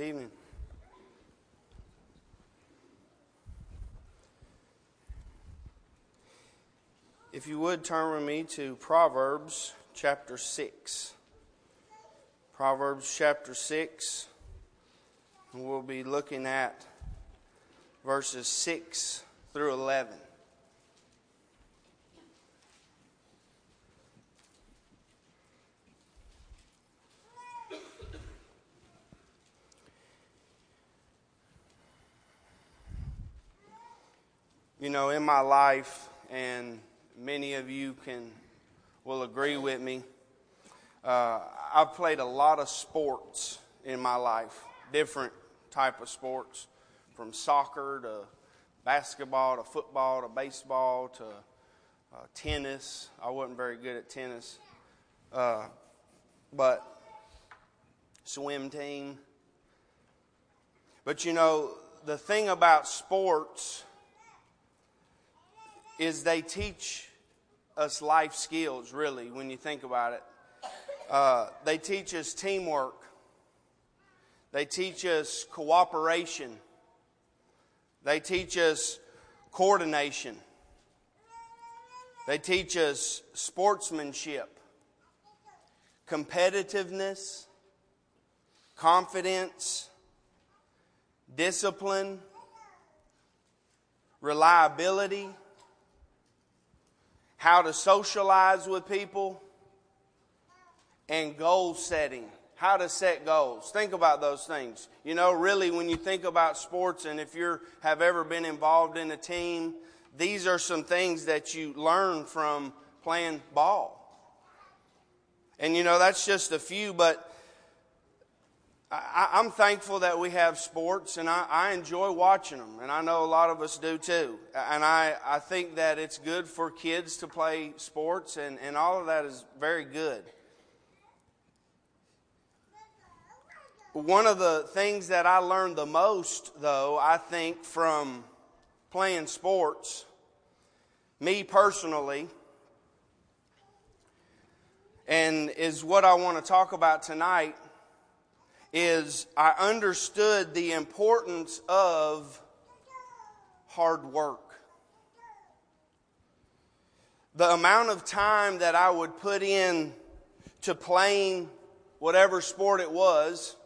Good evening. If you would turn with me to Proverbs chapter 6. Proverbs chapter 6. And we'll be looking at verses 6 through 11. You know, in my life, and many of you can will agree with me. Uh, I've played a lot of sports in my life, different type of sports, from soccer to basketball to football to baseball to uh, tennis. I wasn't very good at tennis, uh, but swim team. But you know, the thing about sports is they teach us life skills, really, when you think about it. Uh, they teach us teamwork, they teach us cooperation, they teach us coordination, they teach us sportsmanship, competitiveness, confidence, discipline, reliability how to socialize with people, and goal setting. How to set goals. Think about those things. You know, really, when you think about sports, and if you have ever been involved in a team, these are some things that you learn from playing ball. And you know, that's just a few, but I, am thankful that we have sports, and I, I, enjoy watching them, and I know a lot of us do too. And I, I think that it's good for kids to play sports, and, and all of that is very good. One of the things that I learned the most, though, I think, from playing sports, me personally, and is what I want to talk about tonight is I understood the importance of hard work. The amount of time that I would put in to playing whatever sport it was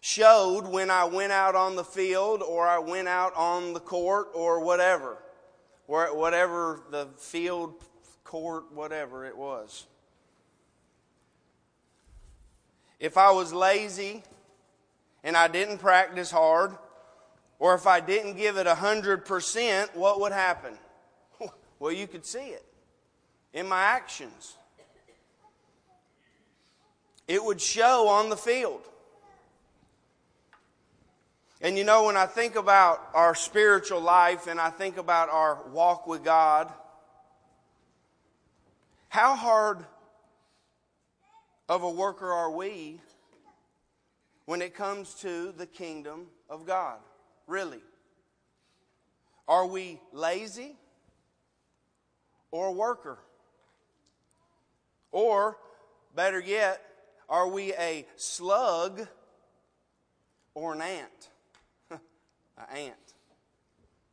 showed when I went out on the field or I went out on the court or whatever, whatever the field, court, whatever it was. If I was lazy and I didn't practice hard, or if I didn't give it 100%, what would happen? Well, you could see it in my actions. It would show on the field. And you know, when I think about our spiritual life and I think about our walk with God, how hard of a worker are we when it comes to the kingdom of God? Really? Are we lazy or a worker? Or, better yet, are we a slug or an ant? an ant.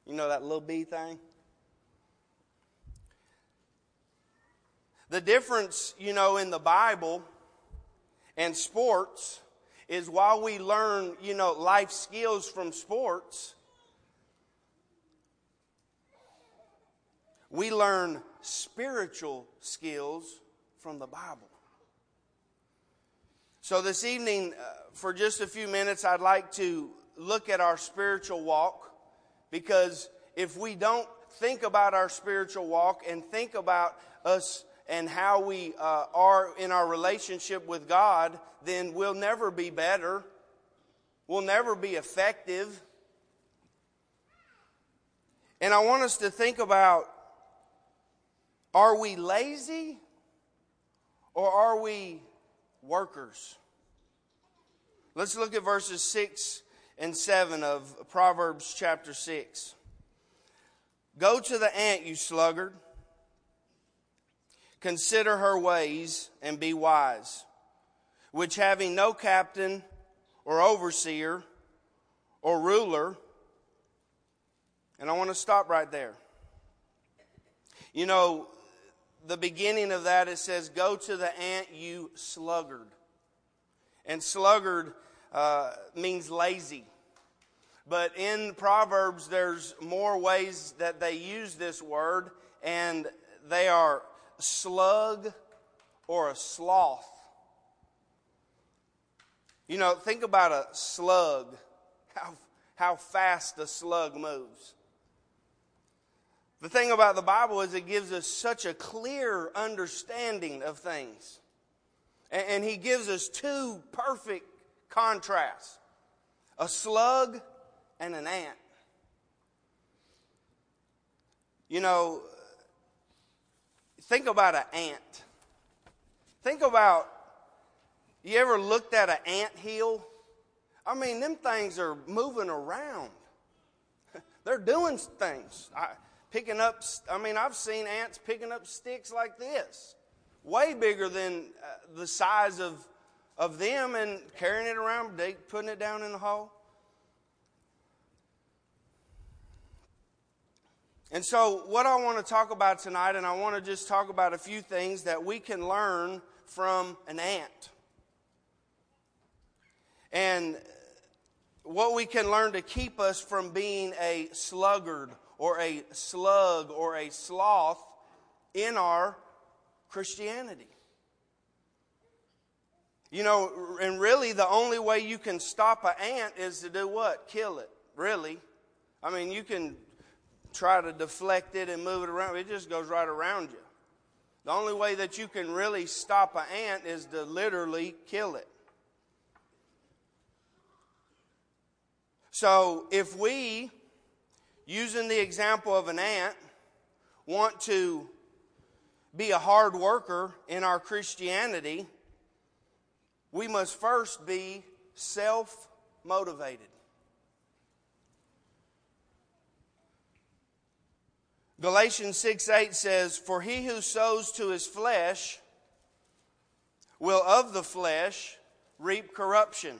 You know that little bee thing? The difference, you know, in the Bible and sports is while we learn, you know, life skills from sports, we learn spiritual skills from the Bible. So, this evening, uh, for just a few minutes, I'd like to look at our spiritual walk because if we don't think about our spiritual walk and think about us and how we uh, are in our relationship with God, then we'll never be better. We'll never be effective. And I want us to think about are we lazy or are we workers? Let's look at verses 6 and 7 of Proverbs chapter 6. Go to the ant, you sluggard Consider her ways and be wise, which having no captain or overseer or ruler. And I want to stop right there. You know, the beginning of that it says, Go to the ant, you sluggard. And sluggard uh, means lazy. But in Proverbs, there's more ways that they use this word, and they are slug or a sloth. You know, think about a slug, how, how fast a slug moves. The thing about the Bible is it gives us such a clear understanding of things. And, and he gives us two perfect contrasts a slug and an ant. You know, think about an ant. Think about, you ever looked at an ant hill? I mean, them things are moving around. They're doing things. I, picking up, I mean, I've seen ants picking up sticks like this, way bigger than uh, the size of, of them, and carrying it around, putting it down in the hole. And so, what I want to talk about tonight, and I want to just talk about a few things that we can learn from an ant. And what we can learn to keep us from being a sluggard or a slug or a sloth in our Christianity. You know, and really the only way you can stop an ant is to do what? Kill it, really. I mean, you can try to deflect it and move it around, it just goes right around you. The only way that you can really stop an ant is to literally kill it. So if we, using the example of an ant, want to be a hard worker in our Christianity, we must first be self motivated. Galatians 6 8 says, For he who sows to his flesh will of the flesh reap corruption.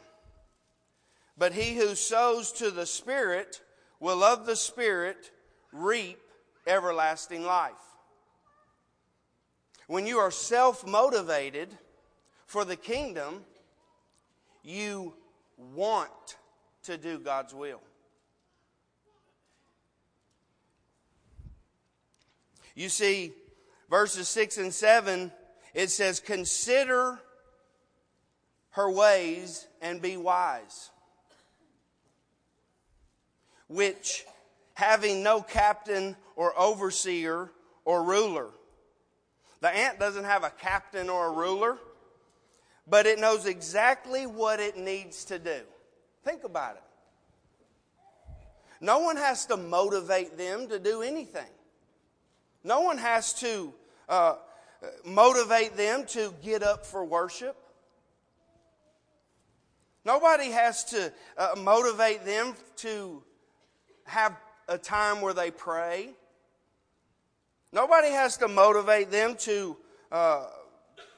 But he who sows to the Spirit will of the Spirit reap everlasting life. When you are self motivated for the kingdom, you want to do God's will. You see, verses 6 and 7, it says, Consider her ways and be wise, which, having no captain or overseer or ruler, the ant doesn't have a captain or a ruler, but it knows exactly what it needs to do. Think about it. No one has to motivate them to do anything. No one has to uh, motivate them to get up for worship. Nobody has to uh, motivate them to have a time where they pray. Nobody has to motivate them to uh,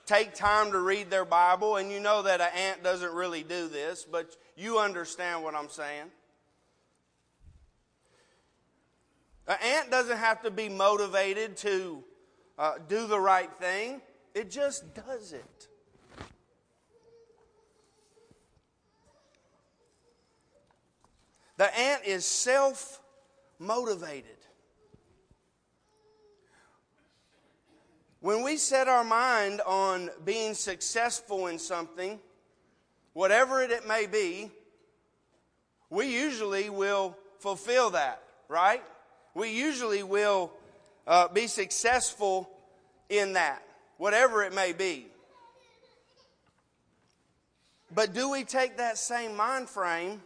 take time to read their Bible. And you know that an ant doesn't really do this, but you understand what I'm saying. An ant doesn't have to be motivated to uh, do the right thing, it just does it. The ant is self motivated. When we set our mind on being successful in something, whatever it may be, we usually will fulfill that, right? We usually will uh, be successful in that, whatever it may be. But do we take that same mind frame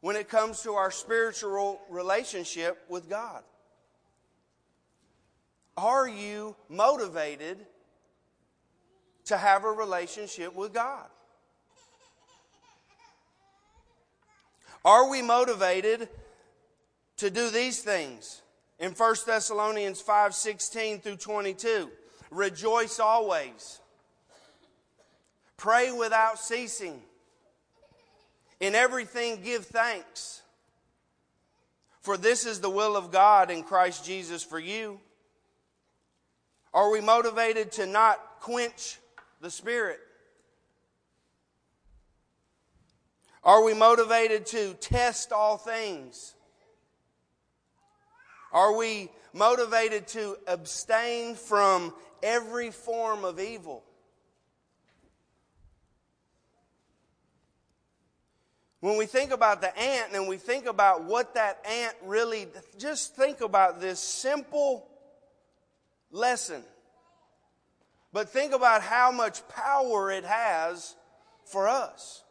when it comes to our spiritual relationship with God? Are you motivated to have a relationship with God? Are we motivated to do these things. In 1 Thessalonians 5 16 through 22, rejoice always, pray without ceasing, In everything, give thanks. For this is the will of God in Christ Jesus for you. Are we motivated to not quench the Spirit? Are we motivated to test all things? Are we motivated to abstain from every form of evil? When we think about the ant and we think about what that ant really, just think about this simple lesson. But think about how much power it has for us.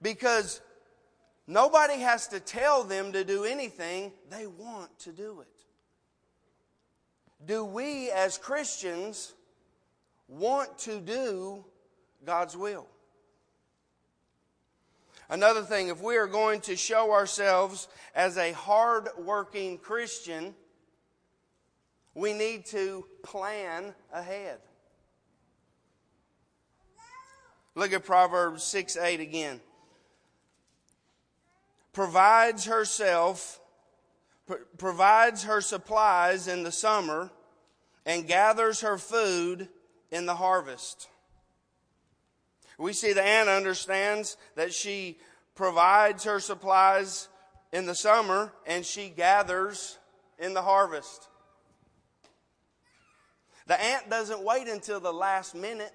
Because nobody has to tell them to do anything, they want to do it. Do we as Christians want to do God's will? Another thing, if we are going to show ourselves as a hard working Christian, we need to plan ahead. Look at Proverbs 6 8 again. Provides herself, provides her supplies in the summer, and gathers her food in the harvest. We see the ant understands that she provides her supplies in the summer and she gathers in the harvest. The ant doesn't wait until the last minute.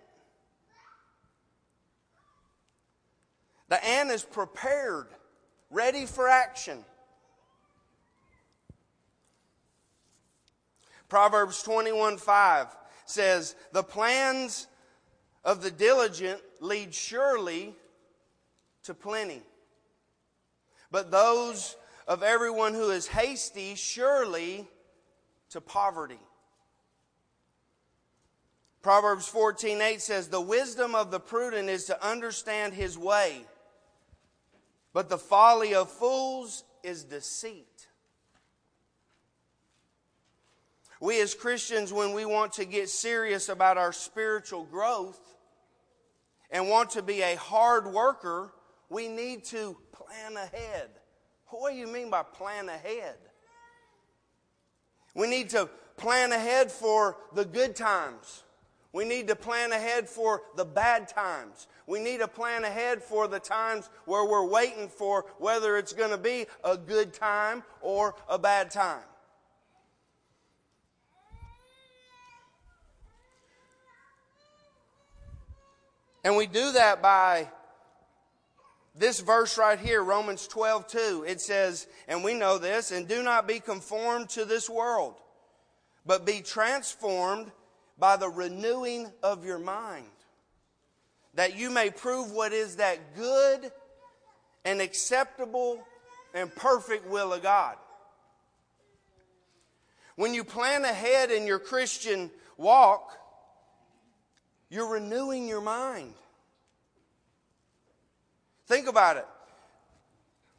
The ant is prepared, ready for action. Proverbs 21 5 says, The plans of the diligent lead surely to plenty. But those of everyone who is hasty surely to poverty. Proverbs 14:8 says the wisdom of the prudent is to understand his way but the folly of fools is deceit. We as Christians when we want to get serious about our spiritual growth and want to be a hard worker, we need to plan ahead. What do you mean by plan ahead? We need to plan ahead for the good times. We need to plan ahead for the bad times. We need to plan ahead for the times where we're waiting for whether it's going to be a good time or a bad time. And we do that by this verse right here, Romans 12, 2. It says, and we know this, and do not be conformed to this world, but be transformed by the renewing of your mind, that you may prove what is that good and acceptable and perfect will of God. When you plan ahead in your Christian walk, you're renewing your mind. Think about it.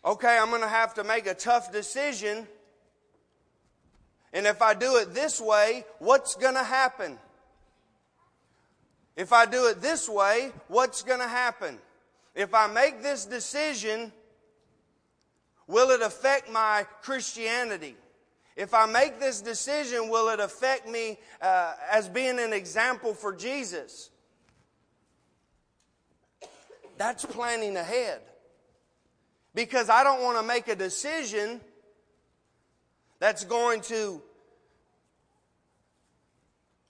Okay, I'm going to have to make a tough decision. And if I do it this way, what's going to happen? If I do it this way, what's going to happen? If I make this decision, will it affect my Christianity? If I make this decision, will it affect me uh, as being an example for Jesus? That's planning ahead. Because I don't want to make a decision that's going to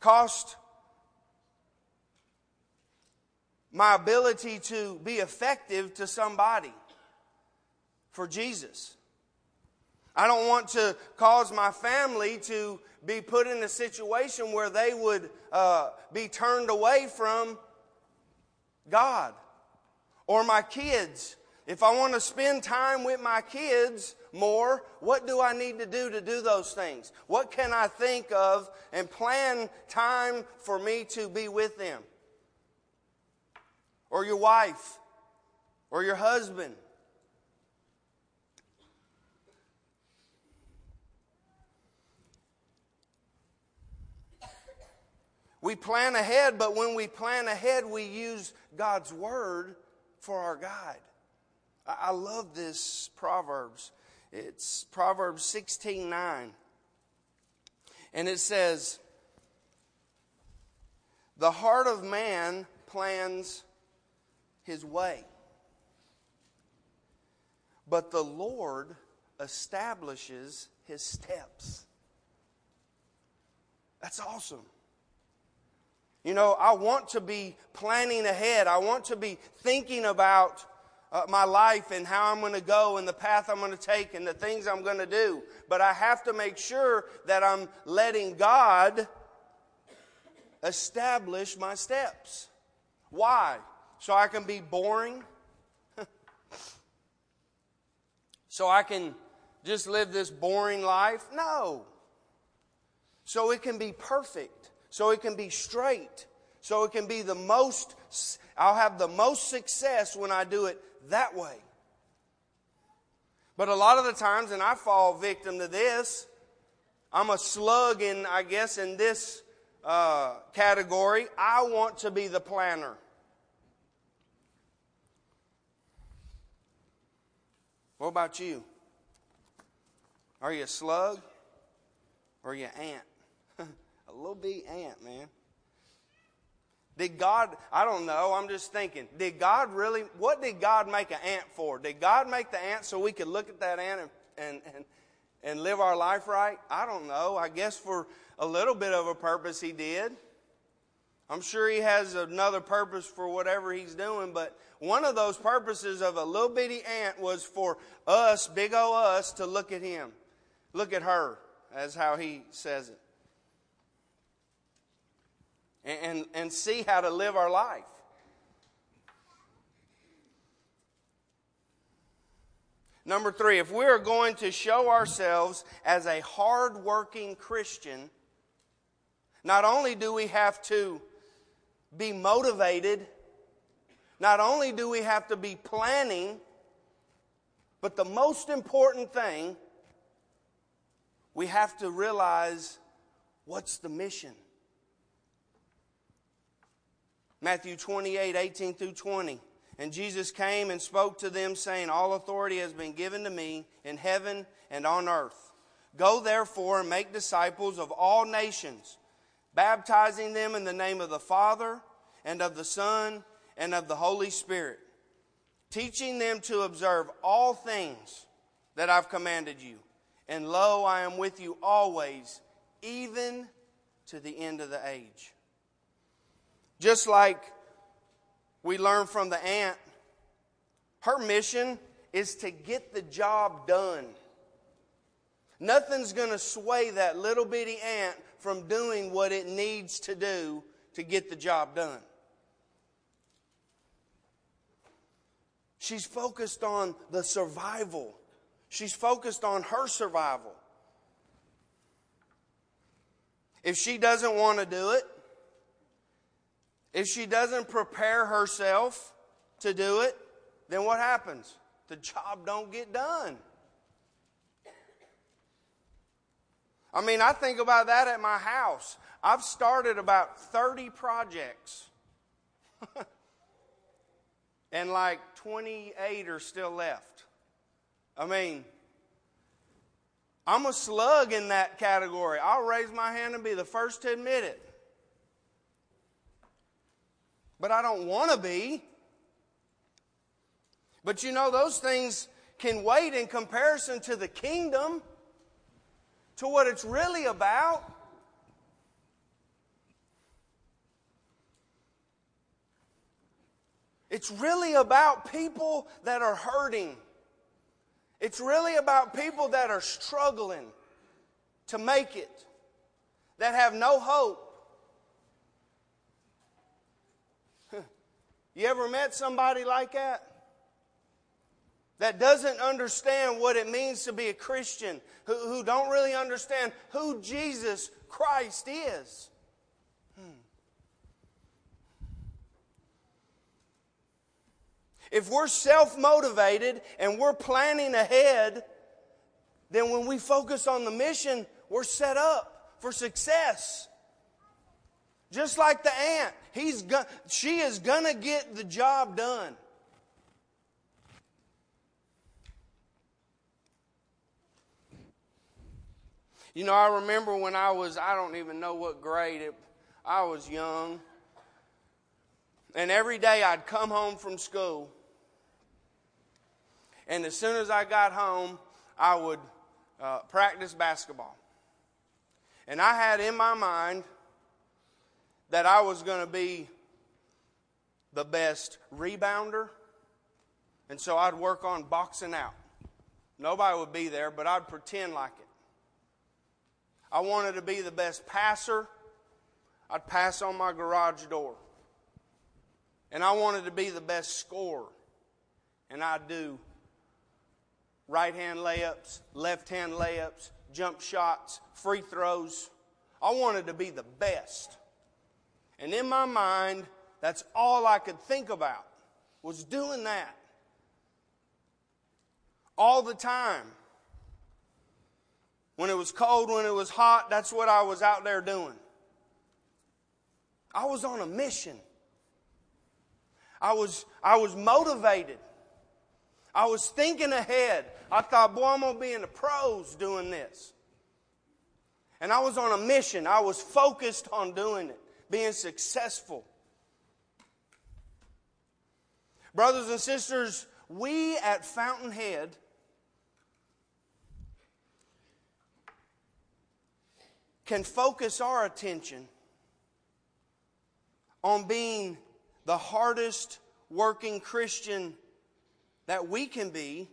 cost my ability to be effective to somebody for Jesus. I don't want to cause my family to be put in a situation where they would uh, be turned away from God. Or my kids. If I want to spend time with my kids more, what do I need to do to do those things? What can I think of and plan time for me to be with them? Or your wife? Or your husband? We plan ahead, but when we plan ahead, we use God's Word for our guide. I love this Proverbs. It's Proverbs 16 9. And it says, The heart of man plans his way, but the Lord establishes his steps. That's awesome. You know, I want to be planning ahead. I want to be thinking about uh, my life and how I'm going to go and the path I'm going to take and the things I'm going to do. But I have to make sure that I'm letting God establish my steps. Why? So I can be boring? so I can just live this boring life? No. So it can be perfect. So it can be straight. So it can be the most, I'll have the most success when I do it that way. But a lot of the times, and I fall victim to this, I'm a slug in, I guess, in this uh, category. I want to be the planner. What about you? Are you a slug or are you an ant? a little bee ant, man. Did God, I don't know, I'm just thinking, did God really, what did God make an ant for? Did God make the ant so we could look at that ant and, and, and, and live our life right? I don't know. I guess for a little bit of a purpose he did. I'm sure he has another purpose for whatever he's doing, but one of those purposes of a little bitty ant was for us, big O us, to look at him. Look at her, as how he says it and, and, and see how to live our life. Number three, if we are going to show ourselves as a hardworking Christian, not only do we have to be motivated, not only do we have to be planning, but the most important thing, we have to realize what's the mission. Matthew 28, 18 through 20. And Jesus came and spoke to them, saying, All authority has been given to me in heaven and on earth. Go therefore and make disciples of all nations, baptizing them in the name of the Father and of the Son and of the Holy Spirit, teaching them to observe all things that I've commanded you. And lo, I am with you always, even to the end of the age. Just like we learn from the ant, her mission is to get the job done. Nothing's going to sway that little bitty ant from doing what it needs to do to get the job done. She's focused on the survival. She's focused on her survival. If she doesn't want to do it, if she doesn't prepare herself to do it, then what happens? The job don't get done. I mean, I think about that at my house. I've started about 30 projects. and like 28 are still left. I mean, I'm a slug in that category. I'll raise my hand and be the first to admit it but I don't want to be. But you know, those things can wait in comparison to the kingdom, to what it's really about. It's really about people that are hurting. It's really about people that are struggling to make it, that have no hope. You ever met somebody like that? That doesn't understand what it means to be a Christian, who, who don't really understand who Jesus Christ is. Hmm. If we're self motivated and we're planning ahead, then when we focus on the mission, we're set up for success. Just like the ant, he's go- she is going to get the job done. You know, I remember when I was, I don't even know what grade, it, I was young. And every day I'd come home from school. And as soon as I got home, I would uh, practice basketball. And I had in my mind that I was going to be the best rebounder. And so I'd work on boxing out. Nobody would be there, but I'd pretend like it. I wanted to be the best passer. I'd pass on my garage door. And I wanted to be the best scorer. And I'd do right hand layups, left hand layups, jump shots, free throws. I wanted to be the best. And in my mind, that's all I could think about was doing that. All the time. When it was cold, when it was hot, that's what I was out there doing. I was on a mission. I was, I was motivated. I was thinking ahead. I thought, boy, I'm going to be in the pros doing this. And I was on a mission. I was focused on doing it, being successful. Brothers and sisters, we at Fountainhead can focus our attention on being the hardest working Christian that we can be,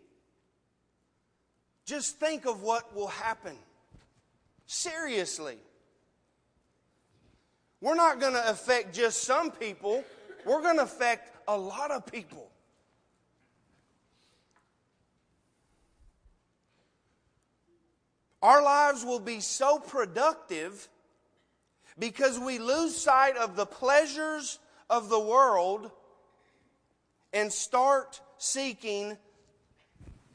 just think of what will happen. Seriously. We're not going to affect just some people, we're going to affect a lot of people. Our lives will be so productive because we lose sight of the pleasures of the world and start seeking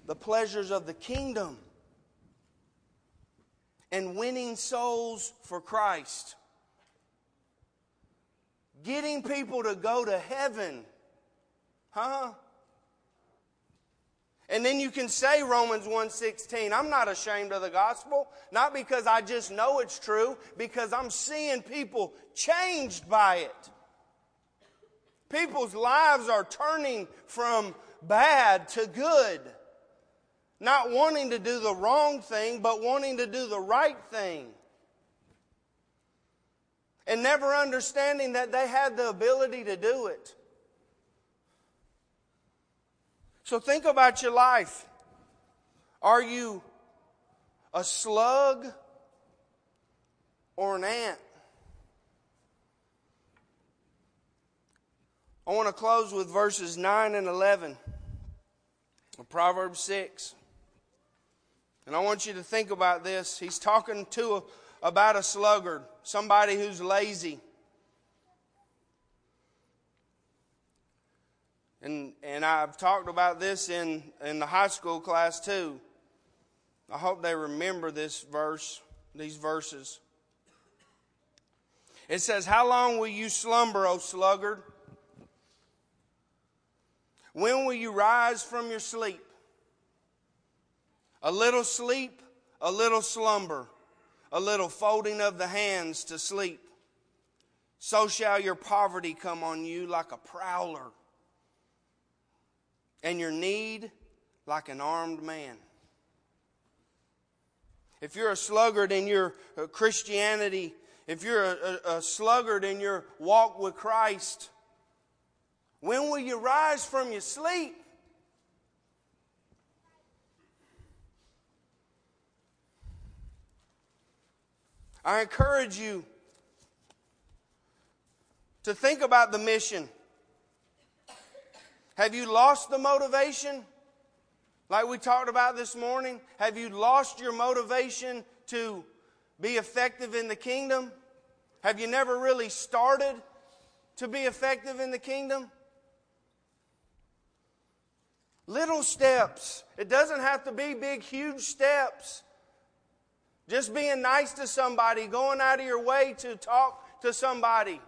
the pleasures of the kingdom and winning souls for Christ. Getting people to go to heaven. Huh? And then you can say Romans 1:16, I'm not ashamed of the gospel, not because I just know it's true, because I'm seeing people changed by it. People's lives are turning from bad to good. Not wanting to do the wrong thing, but wanting to do the right thing. And never understanding that they had the ability to do it. So think about your life. Are you a slug or an ant? I want to close with verses 9 and 11 of Proverbs 6. And I want you to think about this. He's talking to a, about a sluggard, somebody who's lazy. And, and I've talked about this in, in the high school class too. I hope they remember this verse, these verses. It says, How long will you slumber, O sluggard? When will you rise from your sleep? A little sleep, a little slumber, a little folding of the hands to sleep. So shall your poverty come on you like a prowler and your need like an armed man. If you're a sluggard in your uh, Christianity, if you're a, a, a, sluggard in your walk with Christ, when will you rise from your sleep? I encourage you to think about the mission. Have you lost the motivation? Like we talked about this morning, have you lost your motivation to be effective in the kingdom? Have you never really started to be effective in the kingdom? Little steps. It doesn't have to be big, huge steps. Just being nice to somebody, going out of your way to talk to somebody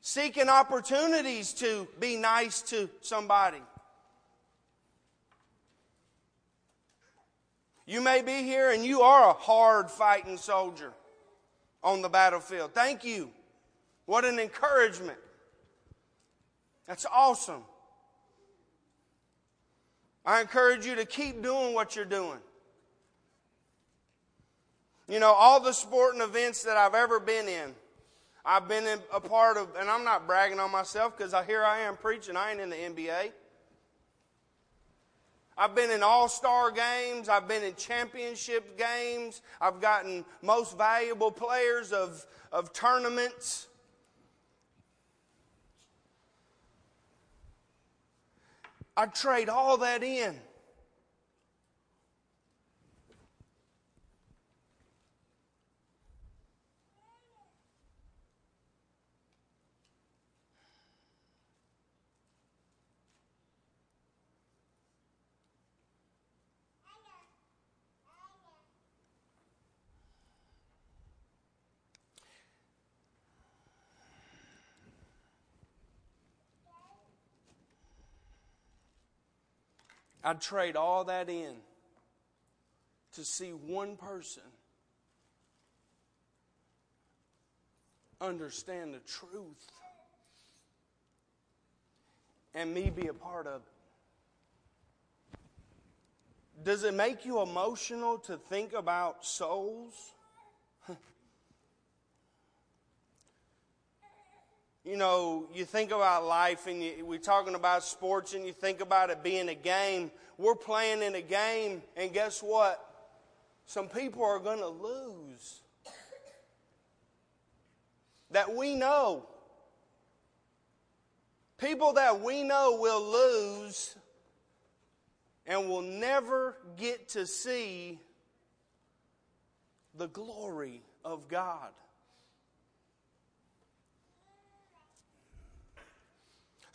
seeking opportunities to be nice to somebody. You may be here and you are a hard fighting soldier on the battlefield. Thank you. What an encouragement. That's awesome. I encourage you to keep doing what you're doing. You know, all the sporting events that I've ever been in, I've been a part of, and I'm not bragging on myself because here I am preaching. I ain't in the NBA. I've been in all star games. I've been in championship games. I've gotten most valuable players of, of tournaments. I'd trade all that in I'd trade all that in to see one person understand the truth and me be a part of it. Does it make you emotional to think about souls? you know, you think about life and you, we're talking about sports and you think about it being a game. We're playing in a game, and guess what? Some people are going to lose. That we know. People that we know will lose and will never get to see the glory of God.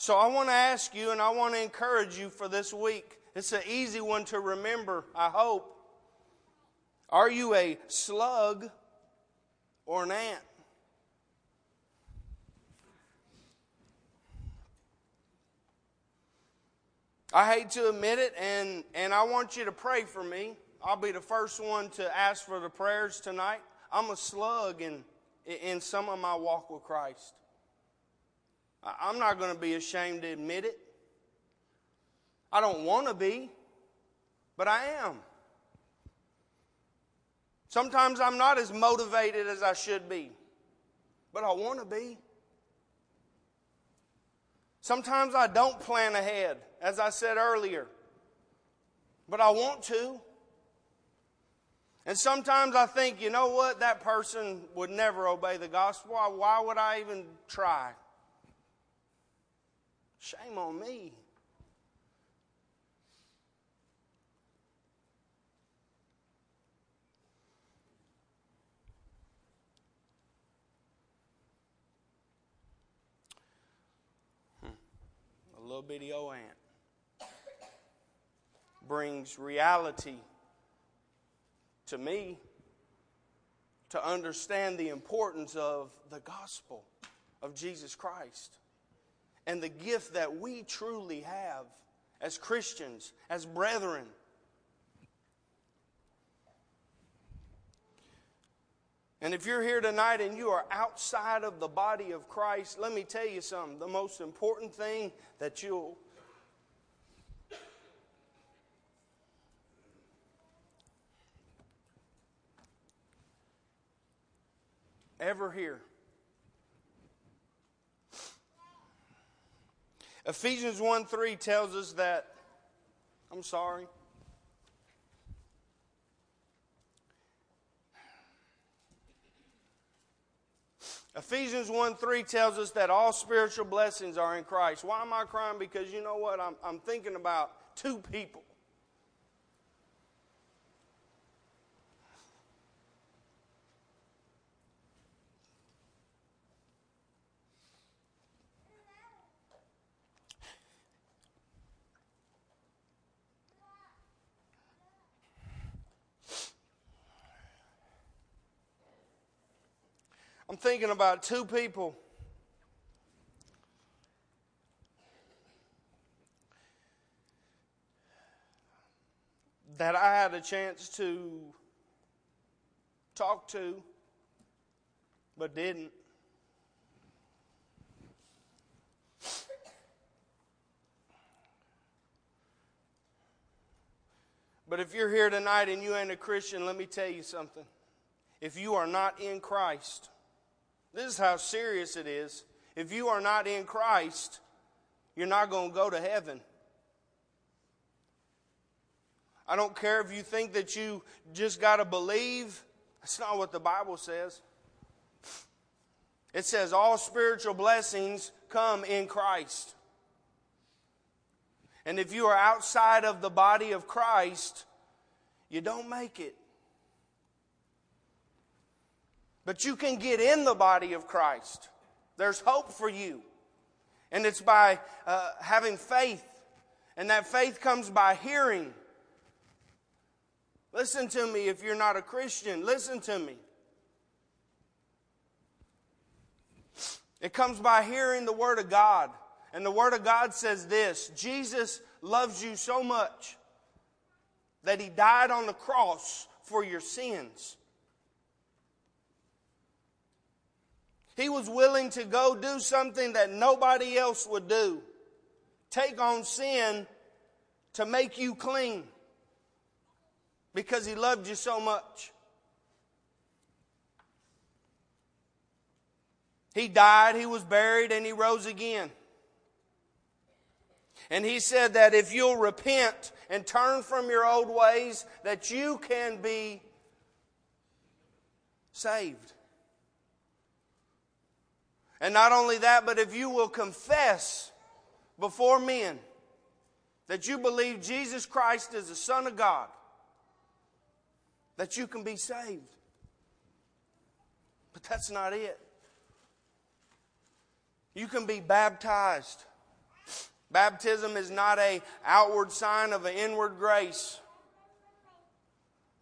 So I want to ask you and I want to encourage you for this week. It's an easy one to remember, I hope. Are you a slug or an ant? I hate to admit it, and, and I want you to pray for me. I'll be the first one to ask for the prayers tonight. I'm a slug in, in some of my walk with Christ. I'm not going to be ashamed to admit it. I don't want to be, but I am. Sometimes I'm not as motivated as I should be, but I want to be. Sometimes I don't plan ahead, as I said earlier, but I want to. And sometimes I think, you know what, that person would never obey the gospel. Why would I even try? Shame on me. Hmm. A little bitty old ant brings reality to me to understand the importance of the gospel of Jesus Christ and the gift that we truly have as Christians, as brethren. And if you're here tonight and you are outside of the body of Christ, let me tell you something. The most important thing that you'll ever hear Ephesians 1 3 tells us that, I'm sorry. Ephesians 1 3 tells us that all spiritual blessings are in Christ. Why am I crying? Because you know what? I'm, I'm thinking about two people. I'm thinking about two people. that I had a chance to talk to, but didn't. But if you're here tonight and you ain't a Christian, let me tell you something. If you are not in Christ, this is how serious it is. If you are not in Christ, you're not going to go to heaven. I don't care if you think that you just got to believe. That's not what the Bible says. It says all spiritual blessings come in Christ. And if you are outside of the body of Christ, you don't make it. But you can get in the body of Christ. There's hope for you. And it's by uh, having faith. And that faith comes by hearing. Listen to me if you're not a Christian. Listen to me. It comes by hearing the Word of God. And the Word of God says this Jesus loves you so much that He died on the cross for your sins. He was willing to go do something that nobody else would do. Take on sin to make you clean because he loved you so much. He died, he was buried, and he rose again. And he said that if you'll repent and turn from your old ways, that you can be saved. And not only that, but if you will confess before men that you believe Jesus Christ is the Son of God, that you can be saved. But that's not it. You can be baptized. Baptism is not a outward sign of an inward grace.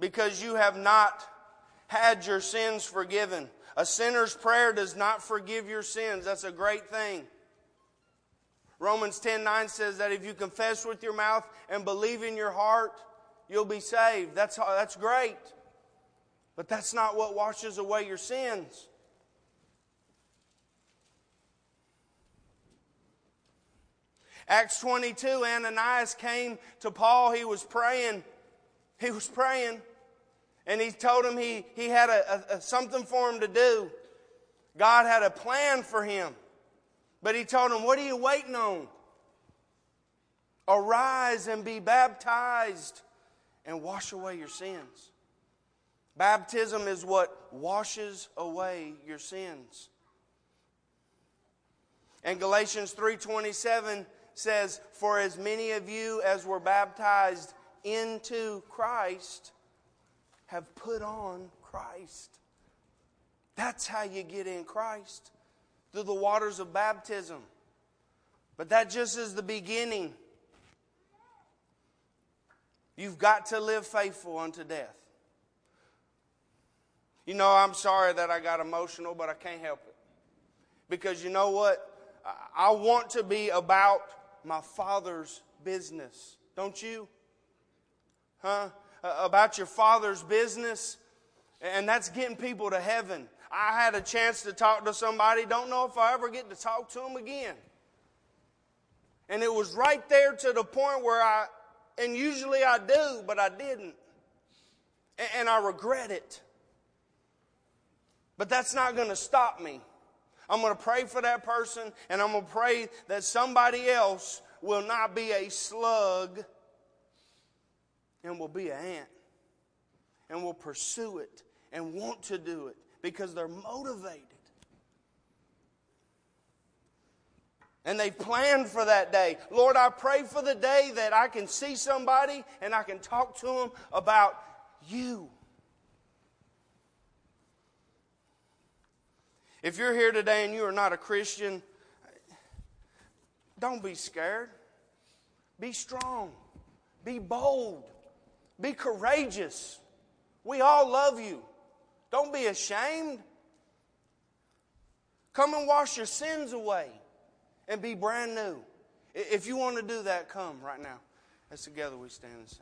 Because you have not had your sins forgiven. A sinner's prayer does not forgive your sins. That's a great thing. Romans 10 9 says that if you confess with your mouth and believe in your heart, you'll be saved. That's, that's great. But that's not what washes away your sins. Acts 22, Ananias came to Paul. He was praying. He was praying. And he told him he, he had a, a, something for him to do. God had a plan for him. But he told him, What are you waiting on? Arise and be baptized and wash away your sins. Baptism is what washes away your sins. And Galatians 3:27 says, "For as many of you as were baptized into Christ have put on Christ." That's how you get in Christ, through the waters of baptism. But that just is the beginning. You've got to live faithful unto death. You know, I'm sorry that I got emotional, but I can't help it. Because you know what? I want to be about my Father's business. Don't you? Huh? Uh, about your Father's business. And that's getting people to heaven. I had a chance to talk to somebody. Don't know if I ever get to talk to them again. And it was right there to the point where I and usually I do, but I didn't. And I regret it. But that's not going to stop me. I'm going to pray for that person, and I'm going to pray that somebody else will not be a slug and will be an ant and will pursue it and want to do it because they're motivated. And they planned for that day. Lord, I pray for the day that I can see somebody and I can talk to them about you. If you're here today and you are not a Christian, don't be scared. Be strong. Be bold. Be courageous. We all love you. Don't be ashamed. Come and wash your sins away and be brand new. If you want to do that, come right now. As together we stand and sing.